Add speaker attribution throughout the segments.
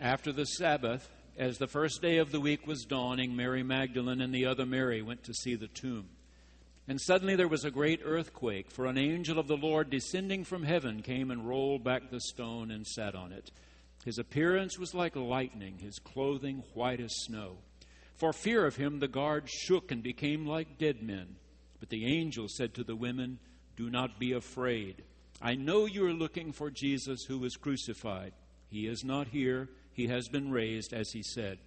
Speaker 1: After the Sabbath, as the first day of the week was dawning, Mary Magdalene and the other Mary went to see the tomb. And suddenly there was a great earthquake, for an angel of the Lord descending from heaven came and rolled back the stone and sat on it. His appearance was like lightning, his clothing white as snow. For fear of him, the guards shook and became like dead men. But the angel said to the women, Do not be afraid. I know you are looking for Jesus who was crucified. He is not here, he has been raised, as he said.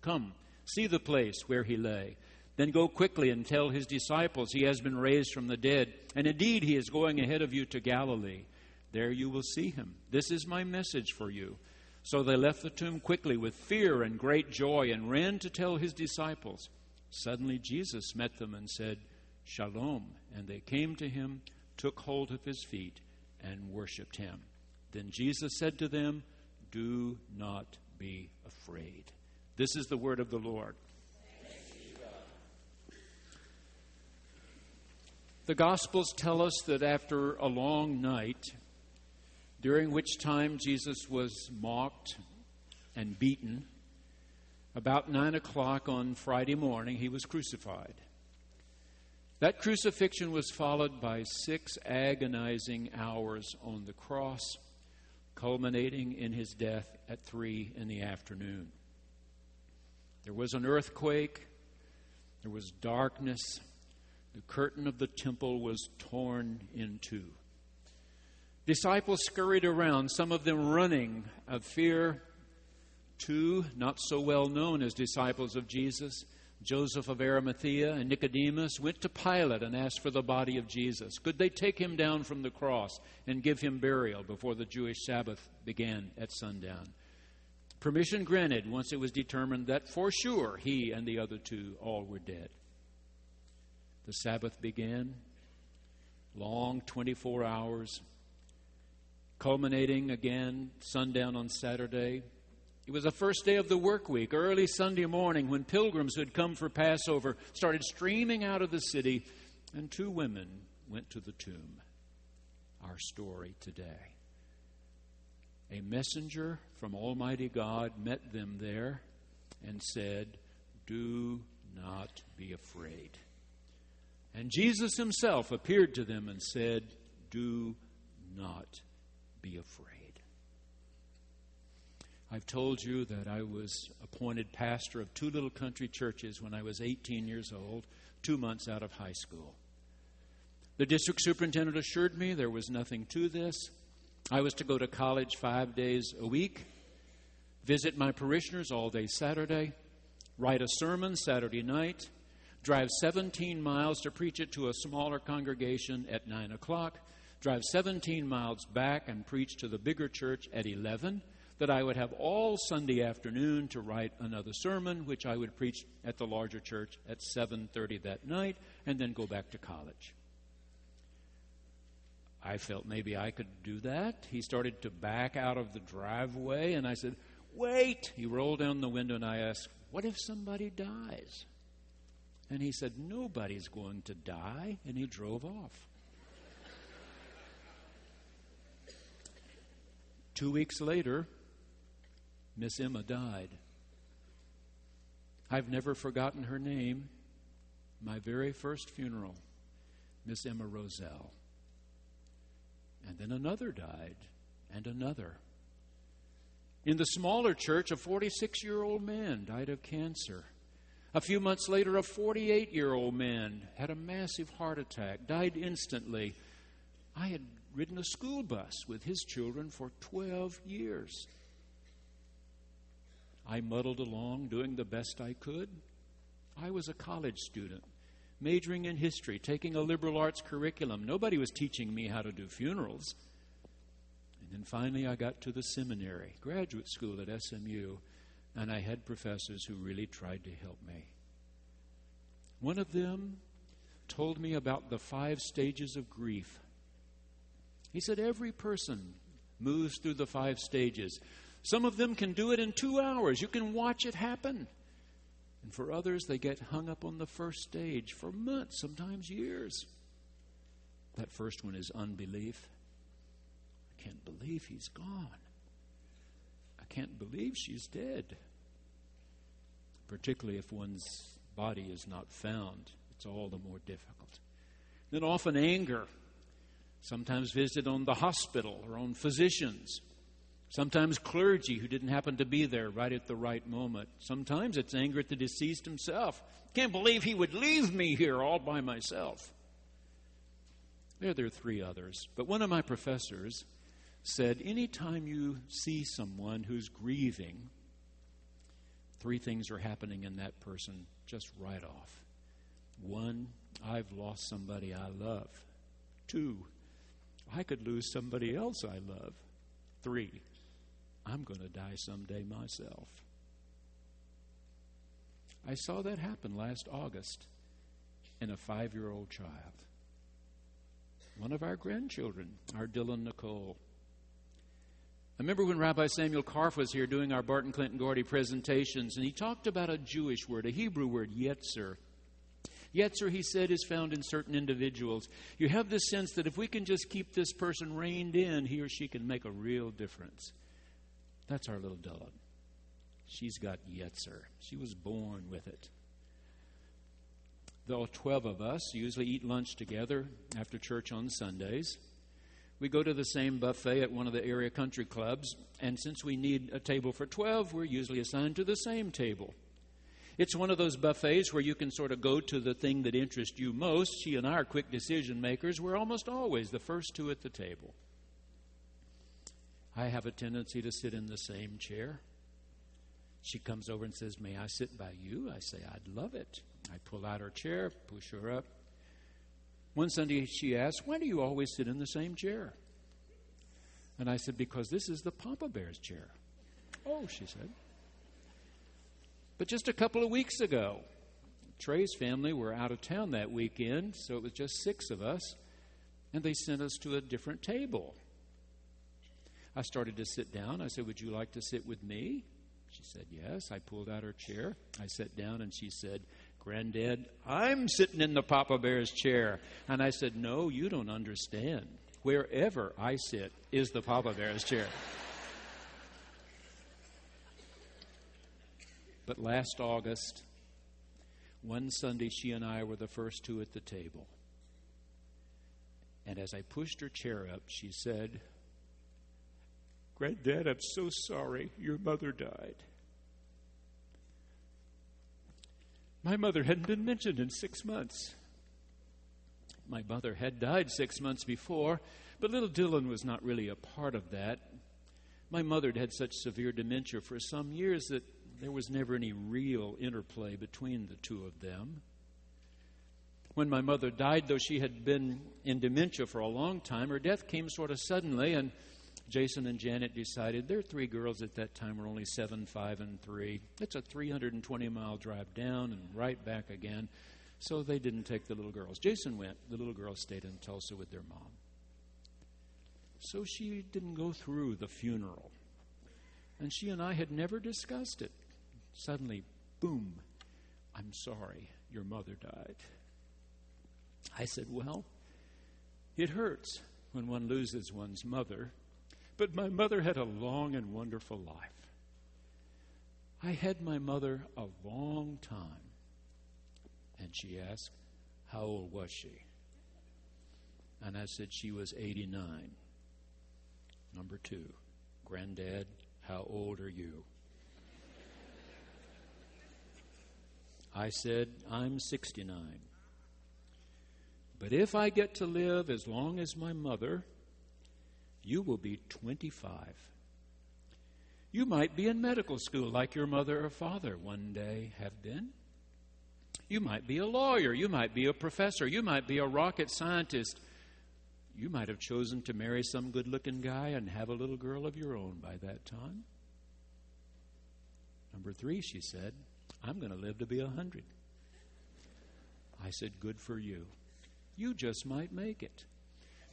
Speaker 1: Come, see the place where he lay. Then go quickly and tell his disciples he has been raised from the dead, and indeed he is going ahead of you to Galilee. There you will see him. This is my message for you. So they left the tomb quickly with fear and great joy and ran to tell his disciples. Suddenly Jesus met them and said, Shalom. And they came to him, took hold of his feet, and worshiped him. Then Jesus said to them, Do not be afraid. This is the word of the Lord. The Gospels tell us that after a long night, during which time Jesus was mocked and beaten, about nine o'clock on Friday morning, he was crucified. That crucifixion was followed by six agonizing hours on the cross, culminating in his death at three in the afternoon. There was an earthquake, there was darkness, the curtain of the temple was torn in two. Disciples scurried around, some of them running of fear. Two, not so well known as disciples of Jesus, Joseph of Arimathea and Nicodemus, went to Pilate and asked for the body of Jesus. Could they take him down from the cross and give him burial before the Jewish Sabbath began at sundown? Permission granted once it was determined that for sure he and the other two all were dead. The Sabbath began, long 24 hours, culminating again sundown on Saturday. It was the first day of the work week, early Sunday morning, when pilgrims who had come for Passover started streaming out of the city, and two women went to the tomb. Our story today. A messenger from Almighty God met them there and said, Do not be afraid. And Jesus himself appeared to them and said, Do not be afraid. I've told you that I was appointed pastor of two little country churches when I was 18 years old, two months out of high school. The district superintendent assured me there was nothing to this. I was to go to college five days a week, visit my parishioners all day Saturday, write a sermon Saturday night, drive 17 miles to preach it to a smaller congregation at 9 o'clock, drive 17 miles back and preach to the bigger church at 11, that I would have all Sunday afternoon to write another sermon, which I would preach at the larger church at 7.30 that night, and then go back to college. I felt maybe I could do that. He started to back out of the driveway, and I said, Wait! He rolled down the window, and I asked, What if somebody dies? And he said, Nobody's going to die. And he drove off. Two weeks later, Miss Emma died. I've never forgotten her name. My very first funeral, Miss Emma Roselle. And then another died, and another. In the smaller church, a 46 year old man died of cancer. A few months later, a 48 year old man had a massive heart attack, died instantly. I had ridden a school bus with his children for 12 years. I muddled along, doing the best I could. I was a college student, majoring in history, taking a liberal arts curriculum. Nobody was teaching me how to do funerals. And then finally, I got to the seminary, graduate school at SMU and I had professors who really tried to help me. One of them told me about the five stages of grief. He said every person moves through the five stages. Some of them can do it in two hours. You can watch it happen. And for others, they get hung up on the first stage for months, sometimes years. That first one is unbelief. I can't believe he's gone I can't believe she's dead. Particularly if one's body is not found, it's all the more difficult. Then often anger, sometimes visited on the hospital or on physicians. Sometimes clergy who didn't happen to be there right at the right moment. Sometimes it's anger at the deceased himself. Can't believe he would leave me here all by myself. There, there are three others. But one of my professors said anytime you see someone who's grieving, three things are happening in that person just right off. One, I've lost somebody I love. Two, I could lose somebody else I love. Three, I'm going to die someday myself. I saw that happen last August in a five year old child. One of our grandchildren, our Dylan Nicole. I remember when Rabbi Samuel Karff was here doing our Barton Clinton Gordy presentations, and he talked about a Jewish word, a Hebrew word, yetzer. Yetzer, he said, is found in certain individuals. You have this sense that if we can just keep this person reined in, he or she can make a real difference. That's our little dog. She's got Yetzer. She was born with it. The 12 of us usually eat lunch together after church on Sundays. We go to the same buffet at one of the area country clubs, and since we need a table for 12, we're usually assigned to the same table. It's one of those buffets where you can sort of go to the thing that interests you most. She and I are quick decision makers. We're almost always the first two at the table. I have a tendency to sit in the same chair. She comes over and says, May I sit by you? I say, I'd love it. I pull out her chair, push her up. One Sunday she asked, Why do you always sit in the same chair? And I said, Because this is the Papa Bear's chair. Oh, she said. But just a couple of weeks ago, Trey's family were out of town that weekend, so it was just six of us, and they sent us to a different table. I started to sit down. I said, Would you like to sit with me? She said, Yes. I pulled out her chair. I sat down, and she said, Granddad, I'm sitting in the Papa Bear's chair. And I said, No, you don't understand. Wherever I sit is the Papa Bear's chair. but last August, one Sunday, she and I were the first two at the table. And as I pushed her chair up, she said, Granddad, I'm so sorry your mother died. My mother hadn't been mentioned in six months. My mother had died six months before, but little Dylan was not really a part of that. My mother had had such severe dementia for some years that there was never any real interplay between the two of them. When my mother died, though she had been in dementia for a long time, her death came sort of suddenly, and Jason and Janet decided their three girls at that time were only seven, five, and three. It's a 320 mile drive down and right back again. So they didn't take the little girls. Jason went. The little girls stayed in Tulsa with their mom. So she didn't go through the funeral. And she and I had never discussed it. Suddenly, boom, I'm sorry, your mother died. I said, Well, it hurts when one loses one's mother, but my mother had a long and wonderful life. I had my mother a long time. And she asked, How old was she? And I said, She was 89. Number two, Granddad, how old are you? I said, I'm 69. But if I get to live as long as my mother, you will be 25. You might be in medical school like your mother or father one day have been. You might be a lawyer. You might be a professor. You might be a rocket scientist. You might have chosen to marry some good looking guy and have a little girl of your own by that time. Number three, she said, I'm going to live to be a hundred. I said, Good for you. You just might make it.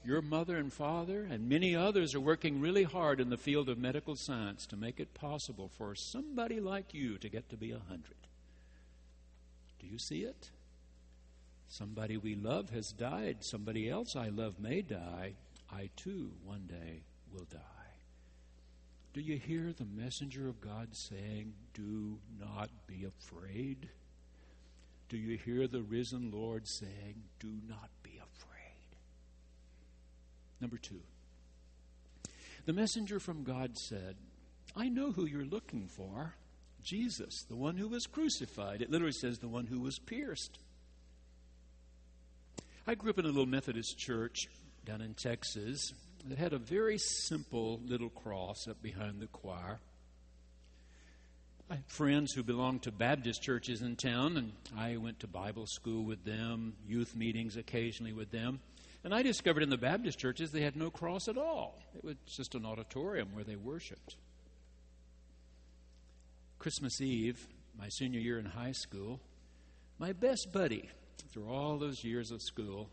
Speaker 1: Your mother and father and many others are working really hard in the field of medical science to make it possible for somebody like you to get to be a hundred. Do you see it? Somebody we love has died. Somebody else I love may die. I too one day will die. Do you hear the messenger of God saying, Do not be afraid? Do you hear the risen Lord saying, Do not be afraid? Number two, the messenger from God said, I know who you're looking for Jesus, the one who was crucified. It literally says, the one who was pierced. I grew up in a little Methodist church down in Texas that had a very simple little cross up behind the choir. I had friends who belonged to Baptist churches in town, and I went to Bible school with them, youth meetings occasionally with them. And I discovered in the Baptist churches they had no cross at all. It was just an auditorium where they worshiped. Christmas Eve, my senior year in high school, my best buddy through all those years of school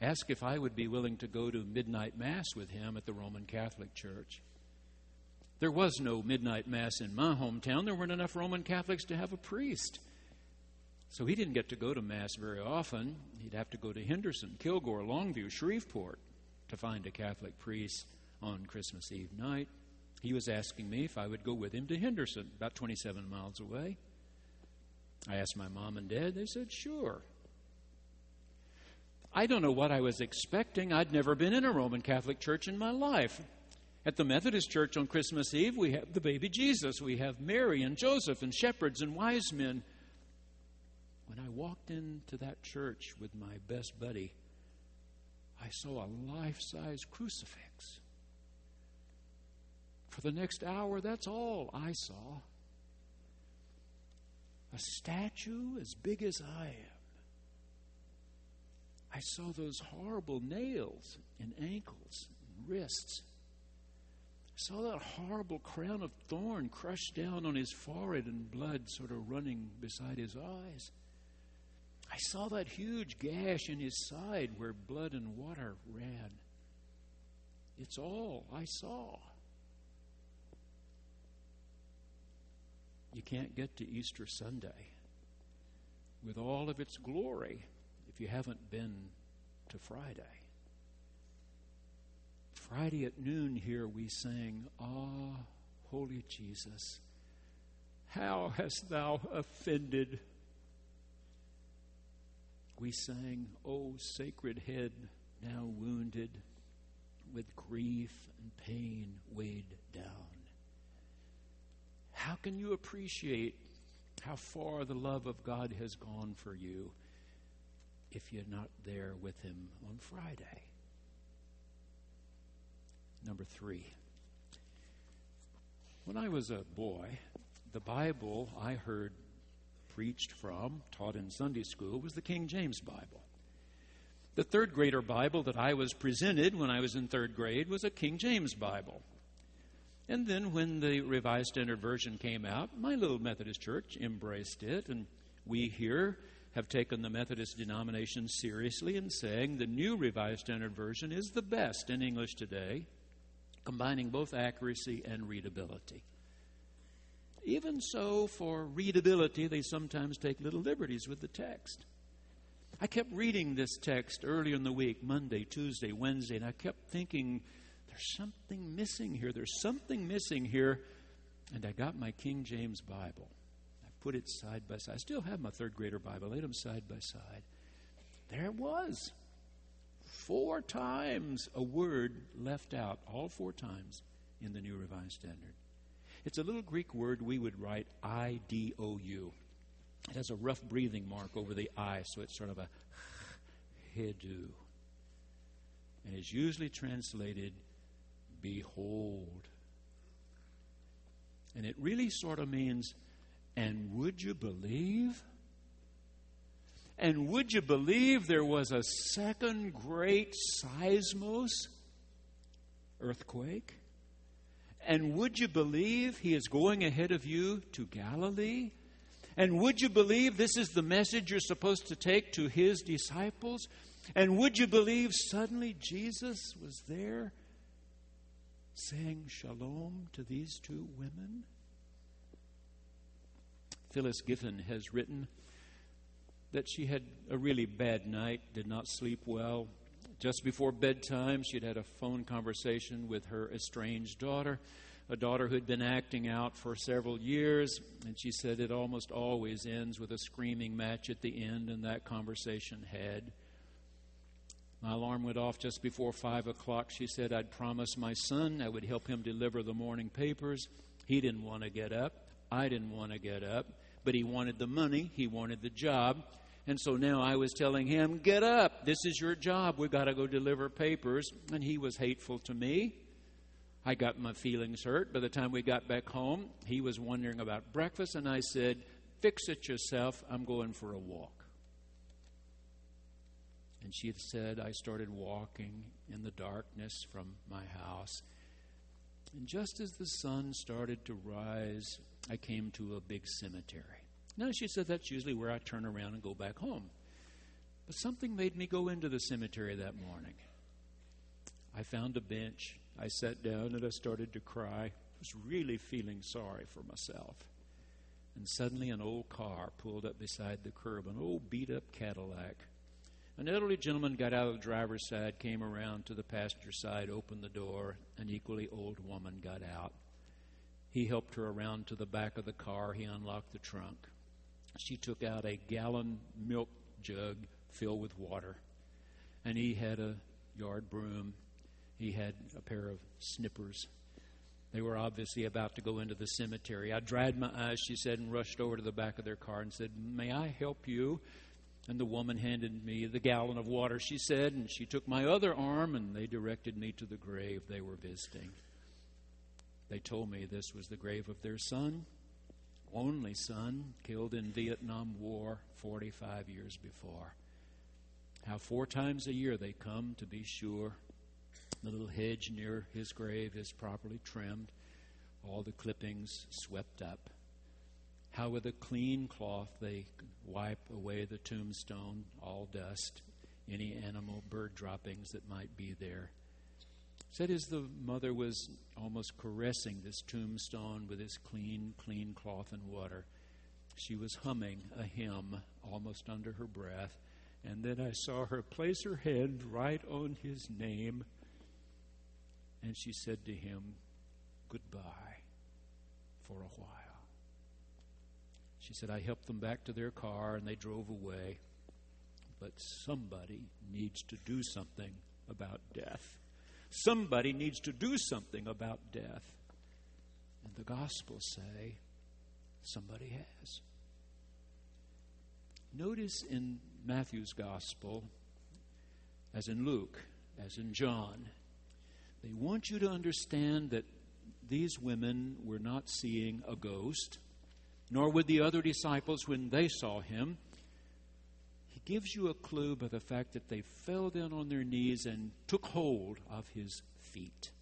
Speaker 1: asked if I would be willing to go to midnight mass with him at the Roman Catholic Church. There was no midnight mass in my hometown. There weren't enough Roman Catholics to have a priest. So he didn't get to go to mass very often. He'd have to go to Henderson, Kilgore, Longview, Shreveport to find a Catholic priest on Christmas Eve night. He was asking me if I would go with him to Henderson, about 27 miles away. I asked my mom and dad. They said, sure. I don't know what I was expecting. I'd never been in a Roman Catholic church in my life. At the Methodist Church on Christmas Eve, we have the baby Jesus. We have Mary and Joseph and shepherds and wise men. When I walked into that church with my best buddy, I saw a life size crucifix. For the next hour, that's all I saw. A statue as big as I am. I saw those horrible nails in ankles and wrists. I saw that horrible crown of thorn crushed down on his forehead and blood sort of running beside his eyes. I saw that huge gash in his side where blood and water ran. It's all I saw. You can't get to Easter Sunday with all of its glory if you haven't been to Friday. Friday at noon here we sang, Ah, holy Jesus, how hast thou offended? We sang, O sacred head, now wounded, with grief and pain weighed down. How can you appreciate how far the love of God has gone for you? if you're not there with him on Friday. Number three. When I was a boy, the Bible I heard preached from, taught in Sunday school, was the King James Bible. The third grader Bible that I was presented when I was in third grade was a King James Bible. And then when the Revised Standard Version came out, my little Methodist church embraced it, and we here have taken the Methodist denomination seriously in saying the new Revised Standard Version is the best in English today, combining both accuracy and readability. Even so, for readability, they sometimes take little liberties with the text. I kept reading this text earlier in the week, Monday, Tuesday, Wednesday, and I kept thinking, there's something missing here. There's something missing here. And I got my King James Bible I put it side by side. I still have my third grader Bible, I laid them side by side. There it was. Four times a word left out, all four times in the New Revised Standard. It's a little Greek word we would write I D O U. It has a rough breathing mark over the I, so it's sort of a hedu. And it's usually translated behold. And it really sort of means and would you believe? And would you believe there was a second great seismos earthquake? And would you believe he is going ahead of you to Galilee? And would you believe this is the message you're supposed to take to his disciples? And would you believe suddenly Jesus was there saying shalom to these two women? Phyllis Giffen has written that she had a really bad night, did not sleep well. Just before bedtime, she'd had a phone conversation with her estranged daughter a daughter who'd been acting out for several years, and she said it almost always ends with a screaming match at the end, and that conversation had. My alarm went off just before five o'clock. She said I'd promised my son I would help him deliver the morning papers. He didn't want to get up. I didn't want to get up. But he wanted the money, he wanted the job. And so now I was telling him, Get up. This is your job. We've got to go deliver papers. And he was hateful to me. I got my feelings hurt. By the time we got back home, he was wondering about breakfast, and I said, Fix it yourself. I'm going for a walk. And she said, I started walking in the darkness from my house. And just as the sun started to rise, I came to a big cemetery. Now, she said that's usually where I turn around and go back home. But something made me go into the cemetery that morning. I found a bench. I sat down and I started to cry. I was really feeling sorry for myself. And suddenly, an old car pulled up beside the curb, an old beat up Cadillac. An elderly gentleman got out of the driver's side, came around to the passenger side, opened the door. An equally old woman got out. He helped her around to the back of the car. He unlocked the trunk. She took out a gallon milk jug filled with water. And he had a yard broom. He had a pair of snippers. They were obviously about to go into the cemetery. I dried my eyes, she said, and rushed over to the back of their car and said, May I help you? And the woman handed me the gallon of water, she said, and she took my other arm and they directed me to the grave they were visiting. They told me this was the grave of their son, only son, killed in Vietnam War 45 years before. How four times a year they come to be sure. The little hedge near his grave is properly trimmed, all the clippings swept up how with a clean cloth they wipe away the tombstone, all dust, any animal, bird droppings that might be there. Said as the mother was almost caressing this tombstone with this clean, clean cloth and water, she was humming a hymn almost under her breath. And then I saw her place her hand right on his name, and she said to him, Goodbye for a while. She said, I helped them back to their car and they drove away. But somebody needs to do something about death. Somebody needs to do something about death. And the Gospels say somebody has. Notice in Matthew's Gospel, as in Luke, as in John, they want you to understand that these women were not seeing a ghost nor would the other disciples when they saw him. Gives you a clue by the fact that they fell down on their knees and took hold of his feet.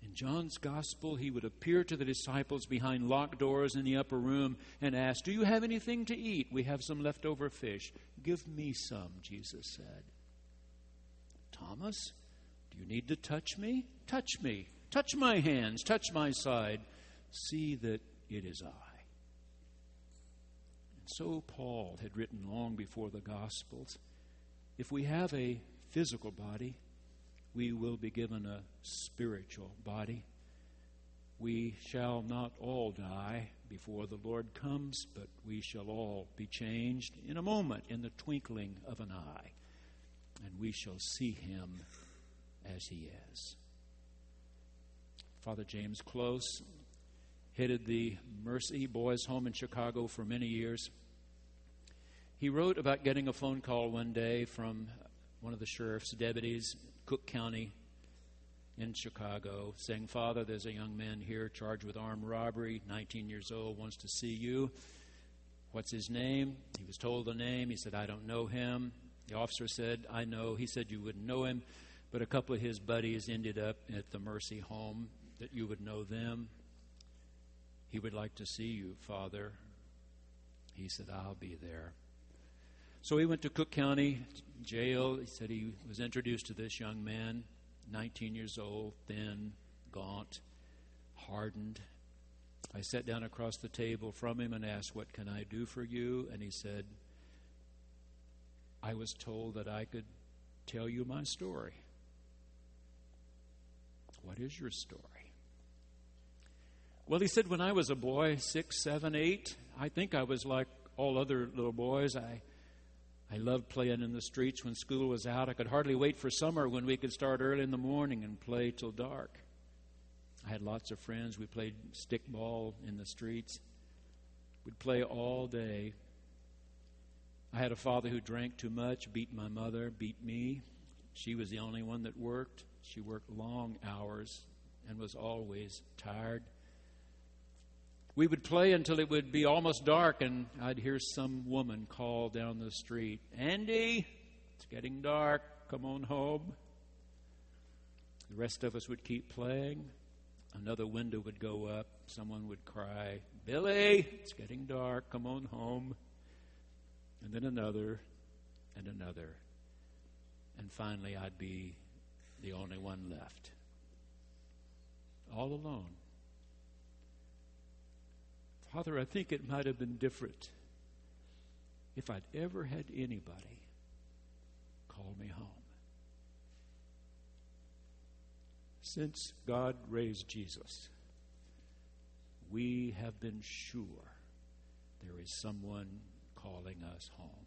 Speaker 1: In John's gospel, he would appear to the disciples behind locked doors in the upper room and ask, Do you have anything to eat? We have some leftover fish. Give me some, Jesus said. Thomas, do you need to touch me? Touch me. Touch my hands. Touch my side. See that it is I. So Paul had written long before the Gospels if we have a physical body, we will be given a spiritual body. We shall not all die before the Lord comes, but we shall all be changed in a moment, in the twinkling of an eye, and we shall see him as he is. Father James Close headed the Mercy Boys Home in Chicago for many years. He wrote about getting a phone call one day from one of the sheriff's deputies, Cook County in Chicago, saying, Father, there's a young man here charged with armed robbery, 19 years old, wants to see you. What's his name? He was told the name. He said, I don't know him. The officer said, I know. He said, You wouldn't know him, but a couple of his buddies ended up at the Mercy home, that you would know them. He would like to see you, Father. He said, I'll be there. So he went to Cook County Jail. He said he was introduced to this young man, 19 years old, thin, gaunt, hardened. I sat down across the table from him and asked, What can I do for you? And he said, I was told that I could tell you my story. What is your story? Well, he said, when I was a boy, six, seven, eight, I think I was like all other little boys. I, I loved playing in the streets when school was out. I could hardly wait for summer when we could start early in the morning and play till dark. I had lots of friends. We played stickball in the streets. We'd play all day. I had a father who drank too much, beat my mother, beat me. She was the only one that worked. She worked long hours and was always tired. We would play until it would be almost dark, and I'd hear some woman call down the street, Andy, it's getting dark, come on home. The rest of us would keep playing. Another window would go up. Someone would cry, Billy, it's getting dark, come on home. And then another, and another. And finally, I'd be the only one left. All alone. Father, I think it might have been different if I'd ever had anybody call me home. Since God raised Jesus, we have been sure there is someone calling us home.